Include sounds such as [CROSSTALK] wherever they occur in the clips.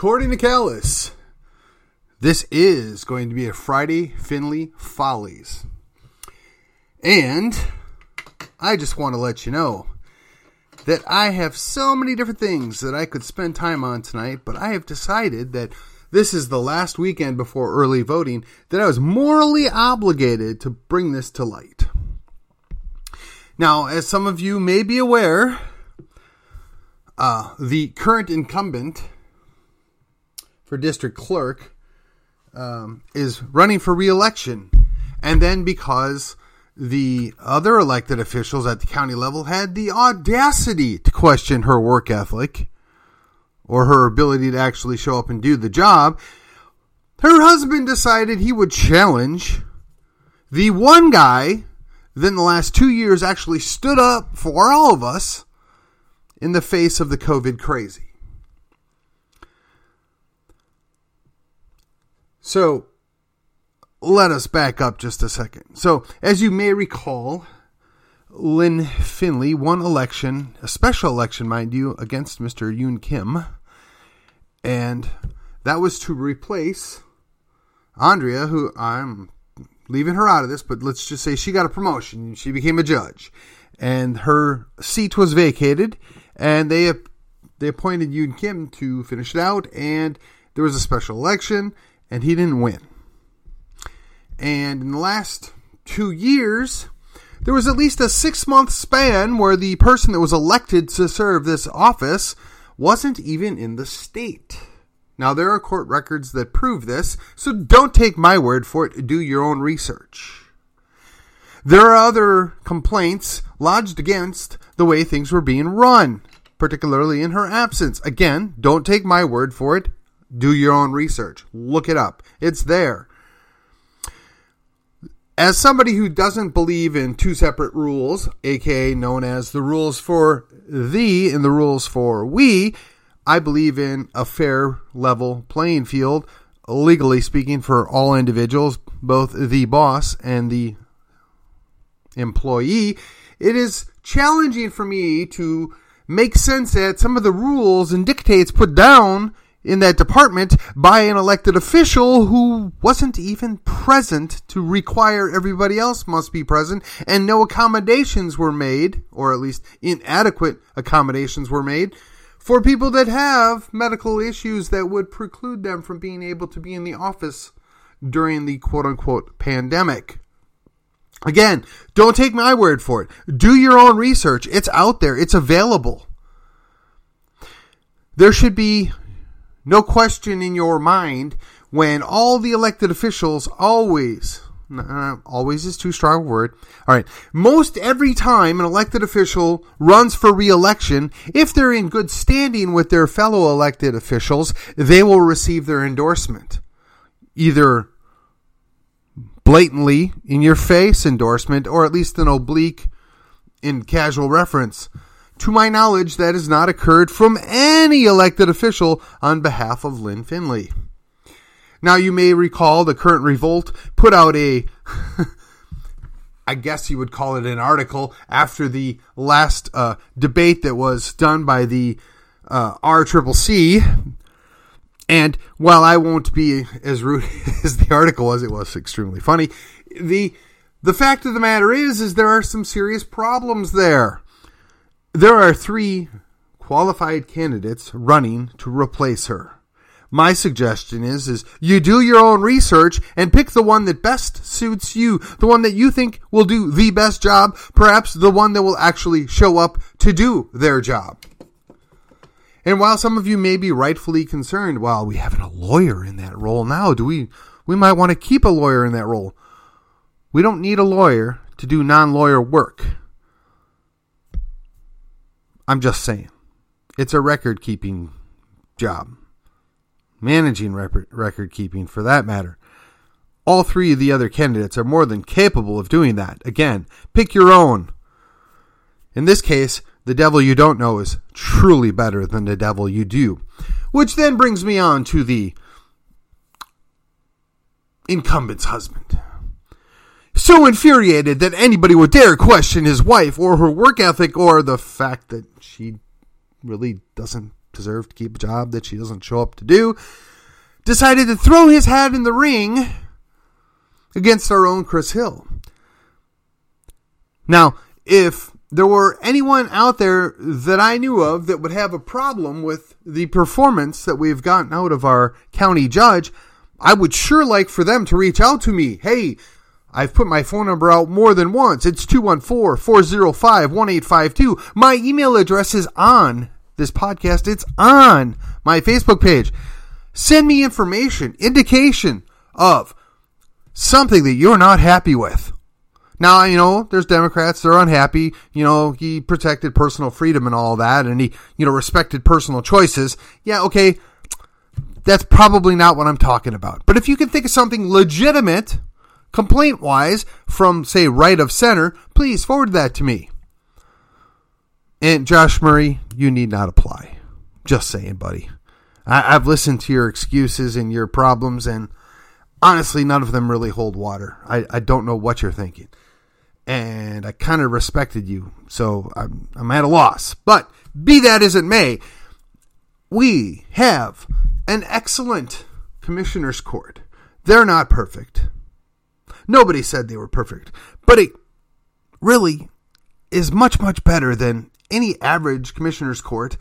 According to Callus. This is going to be a Friday Finley Follies. And I just want to let you know that I have so many different things that I could spend time on tonight, but I have decided that this is the last weekend before early voting that I was morally obligated to bring this to light. Now, as some of you may be aware, uh, the current incumbent for district clerk um, is running for reelection. And then because the other elected officials at the county level had the audacity to question her work ethic or her ability to actually show up and do the job, her husband decided he would challenge the one guy that in the last two years actually stood up for all of us in the face of the COVID crazy. So, let us back up just a second. So, as you may recall, Lynn Finley won election, a special election, mind you, against Mr. Yoon Kim. And that was to replace Andrea, who I'm leaving her out of this, but let's just say she got a promotion. She became a judge. And her seat was vacated, and they they appointed Yoon Kim to finish it out. And there was a special election, and he didn't win. And in the last two years, there was at least a six month span where the person that was elected to serve this office wasn't even in the state. Now, there are court records that prove this, so don't take my word for it. Do your own research. There are other complaints lodged against the way things were being run, particularly in her absence. Again, don't take my word for it. Do your own research. Look it up. It's there as somebody who doesn't believe in two separate rules, aka known as the rules for thee and the rules for we, I believe in a fair level playing field, legally speaking, for all individuals, both the boss and the employee. It is challenging for me to make sense that some of the rules and dictates put down in that department by an elected official who wasn't even present to require everybody else must be present and no accommodations were made or at least inadequate accommodations were made for people that have medical issues that would preclude them from being able to be in the office during the quote unquote pandemic. Again don't take my word for it. Do your own research. It's out there. It's available. There should be no question in your mind when all the elected officials always, uh, always is too strong a word. All right. Most every time an elected official runs for reelection, if they're in good standing with their fellow elected officials, they will receive their endorsement. Either blatantly in your face endorsement or at least an oblique in casual reference to my knowledge, that has not occurred from any elected official on behalf of Lynn Finley. Now, you may recall the current revolt put out a, [LAUGHS] I guess you would call it an article after the last uh, debate that was done by the uh, RCCC. And while I won't be as rude [LAUGHS] as the article was, it was extremely funny. The the fact of the matter is, is there are some serious problems there there are three qualified candidates running to replace her. My suggestion is is you do your own research and pick the one that best suits you, the one that you think will do the best job, perhaps the one that will actually show up to do their job. And while some of you may be rightfully concerned, well, we haven't a lawyer in that role now, do we we might want to keep a lawyer in that role. We don't need a lawyer to do non-lawyer work. I'm just saying. It's a record keeping job. Managing record keeping, for that matter. All three of the other candidates are more than capable of doing that. Again, pick your own. In this case, the devil you don't know is truly better than the devil you do. Which then brings me on to the incumbent's husband so infuriated that anybody would dare question his wife or her work ethic or the fact that she really doesn't deserve to keep a job that she doesn't show up to do, decided to throw his hat in the ring against our own Chris Hill. Now, if there were anyone out there that I knew of that would have a problem with the performance that we've gotten out of our county judge, I would sure like for them to reach out to me. Hey, I've put my phone number out more than once. It's 214 405 1852. My email address is on this podcast, it's on my Facebook page. Send me information, indication of something that you're not happy with. Now, you know, there's Democrats, they're unhappy. You know, he protected personal freedom and all that, and he, you know, respected personal choices. Yeah, okay, that's probably not what I'm talking about. But if you can think of something legitimate, complaint wise, from, say, right of center, please forward that to me. And Josh Murray, you need not apply. Just saying, buddy. I, have listened to your excuses and your problems, and honestly, none of them really hold water. I, I don't know what you're thinking and I kind of respected you, so I'm, I'm at a loss. But be that as it may, we have an excellent commissioner's court. They're not perfect. Nobody said they were perfect, but it really is much, much better than any average commissioner's court.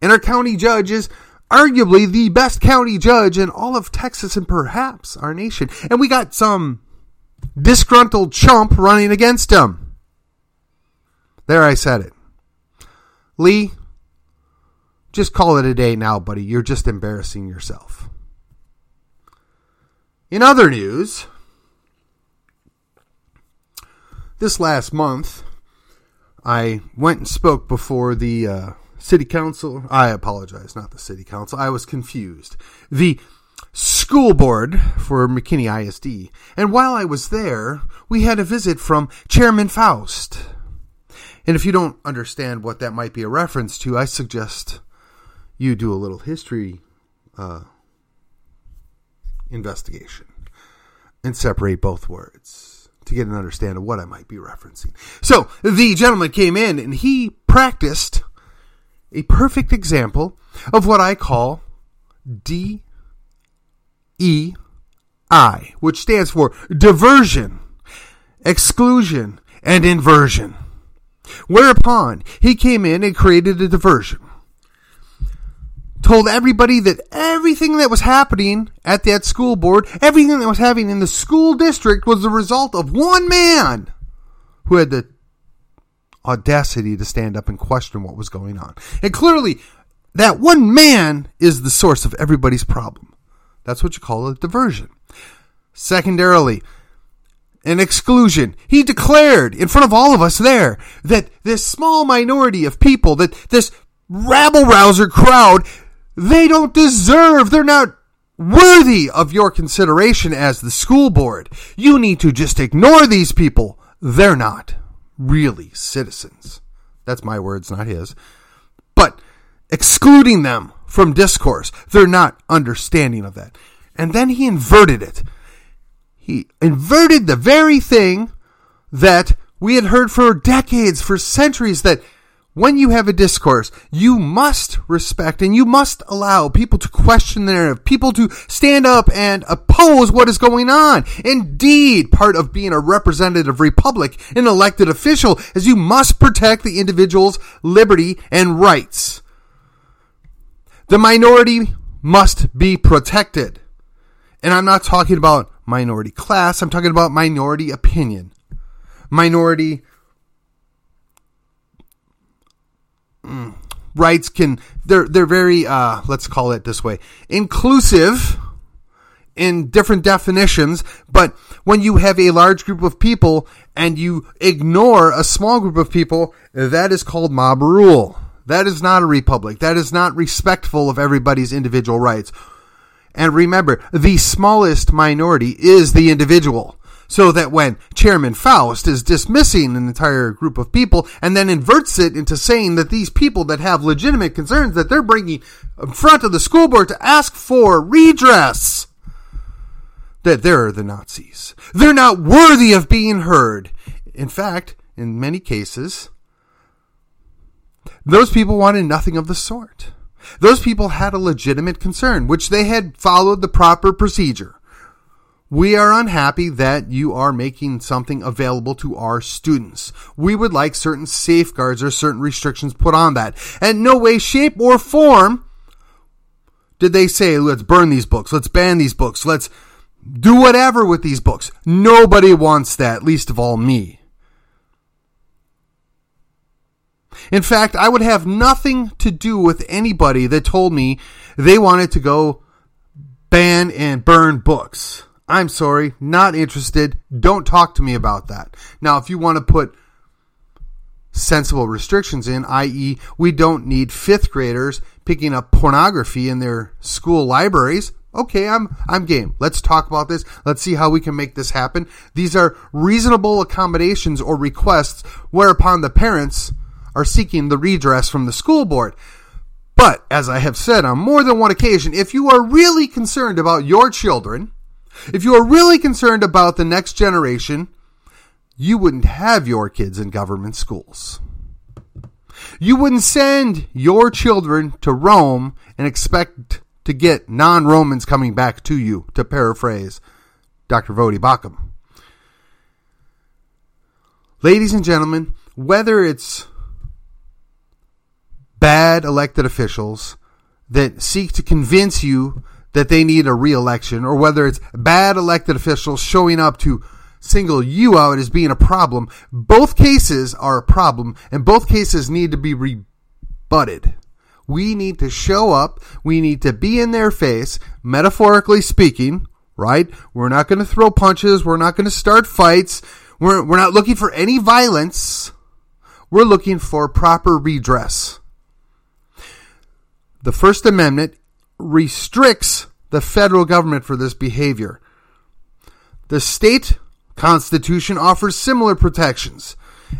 And our county judge is arguably the best county judge in all of Texas and perhaps our nation. And we got some disgruntled chump running against him. There, I said it. Lee, just call it a day now, buddy. You're just embarrassing yourself. In other news, this last month, I went and spoke before the uh, city council. I apologize, not the city council. I was confused. The school board for McKinney ISD. And while I was there, we had a visit from Chairman Faust. And if you don't understand what that might be a reference to, I suggest you do a little history uh, investigation and separate both words to get an understanding of what I might be referencing. So the gentleman came in and he practiced a perfect example of what I call D E I, which stands for diversion, exclusion, and inversion. Whereupon he came in and created a diversion. Told everybody that everything that was happening at that school board, everything that was happening in the school district was the result of one man who had the audacity to stand up and question what was going on. And clearly, that one man is the source of everybody's problem. That's what you call a diversion. Secondarily, an exclusion. He declared in front of all of us there that this small minority of people, that this rabble rouser crowd, they don't deserve, they're not worthy of your consideration as the school board. You need to just ignore these people. They're not really citizens. That's my words, not his. But excluding them from discourse. They're not understanding of that. And then he inverted it. He inverted the very thing that we had heard for decades, for centuries, that when you have a discourse, you must respect and you must allow people to question the narrative, people to stand up and oppose what is going on. Indeed, part of being a representative republic, an elected official, is you must protect the individual's liberty and rights. The minority must be protected. And I'm not talking about minority class, I'm talking about minority opinion. Minority rights can they're they're very uh, let's call it this way inclusive in different definitions but when you have a large group of people and you ignore a small group of people that is called mob rule that is not a republic. That is not respectful of everybody's individual rights. And remember, the smallest minority is the individual. So that when Chairman Faust is dismissing an entire group of people and then inverts it into saying that these people that have legitimate concerns that they're bringing in front of the school board to ask for redress, that they're the Nazis. They're not worthy of being heard. In fact, in many cases, those people wanted nothing of the sort. Those people had a legitimate concern, which they had followed the proper procedure. We are unhappy that you are making something available to our students. We would like certain safeguards or certain restrictions put on that. And no way, shape, or form did they say, let's burn these books, let's ban these books, let's do whatever with these books. Nobody wants that, least of all me. In fact, I would have nothing to do with anybody that told me they wanted to go ban and burn books. I'm sorry, not interested. Don't talk to me about that. Now, if you want to put sensible restrictions in, i.e., we don't need fifth graders picking up pornography in their school libraries. Okay, I'm I'm game. Let's talk about this. Let's see how we can make this happen. These are reasonable accommodations or requests whereupon the parents are seeking the redress from the school board. But as I have said on more than one occasion, if you are really concerned about your children, if you are really concerned about the next generation, you wouldn't have your kids in government schools. You wouldn't send your children to Rome and expect to get non Romans coming back to you, to paraphrase Dr. Voddie Baucham. Ladies and gentlemen, whether it's bad elected officials that seek to convince you that they need a re-election or whether it's bad elected officials showing up to single you out as being a problem. Both cases are a problem and both cases need to be rebutted. We need to show up. We need to be in their face metaphorically speaking right? We're not going to throw punches. We're not going to start fights. We're, we're not looking for any violence. We're looking for proper redress. The First Amendment restricts the federal government for this behavior. The state constitution offers similar protections.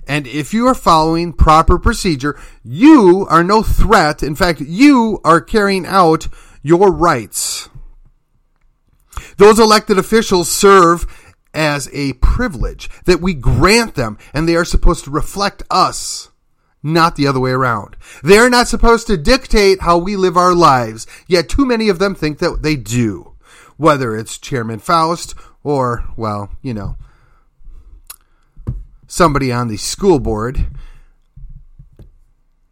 And if you are following proper procedure, you are no threat. In fact, you are carrying out your rights. Those elected officials serve as a privilege that we grant them, and they are supposed to reflect us not the other way around. They're not supposed to dictate how we live our lives, yet too many of them think that they do. Whether it's Chairman Faust or, well, you know, somebody on the school board,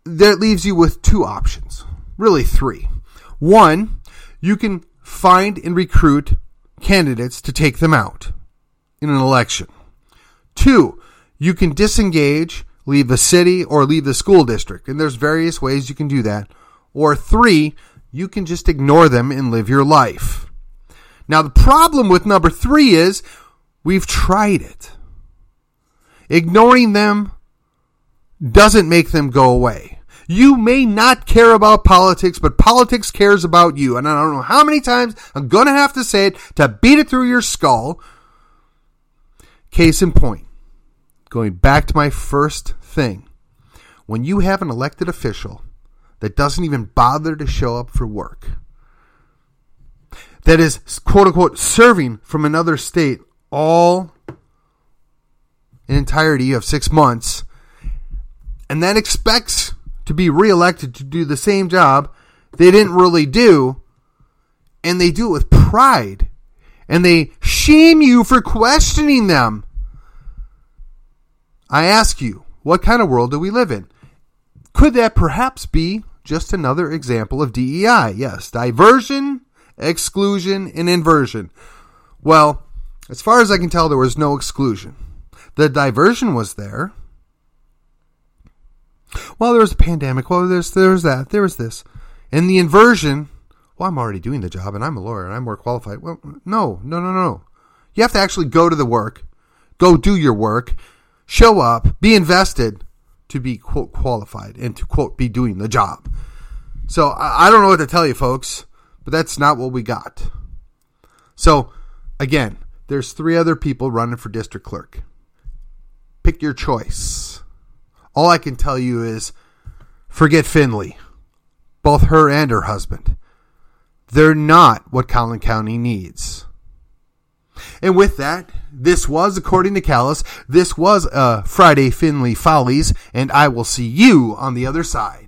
that leaves you with two options. Really, three. One, you can find and recruit candidates to take them out in an election. Two, you can disengage leave the city, or leave the school district. And there's various ways you can do that. Or three, you can just ignore them and live your life. Now, the problem with number three is we've tried it. Ignoring them doesn't make them go away. You may not care about politics, but politics cares about you. And I don't know how many times I'm going to have to say it to beat it through your skull. Case in point, going back to my first thing. When you have an elected official that doesn't even bother to show up for work, that is quote unquote serving from another state all in entirety of six months, and then expects to be reelected to do the same job they didn't really do, and they do it with pride, and they shame you for questioning them. I ask you, what kind of world do we live in? Could that perhaps be just another example of DEI? Yes, diversion, exclusion, and inversion. Well, as far as I can tell, there was no exclusion. The diversion was there. Well, there was a pandemic. Well, there's there's that. There was this, and the inversion. Well, I'm already doing the job, and I'm a lawyer, and I'm more qualified. Well, no, no, no, no. You have to actually go to the work, go do your work, show up, be invested to be quote qualified and to quote be doing the job. So I, don't know what to tell you, folks, but that's not what we got. So again, there's three other people running for district clerk. Pick your choice. All I can tell you is forget Finley, both her and her husband. They're not what Collin County needs. And with that, this was, according to Callus, this was a Friday Finley Follies, and I will see you on the other side.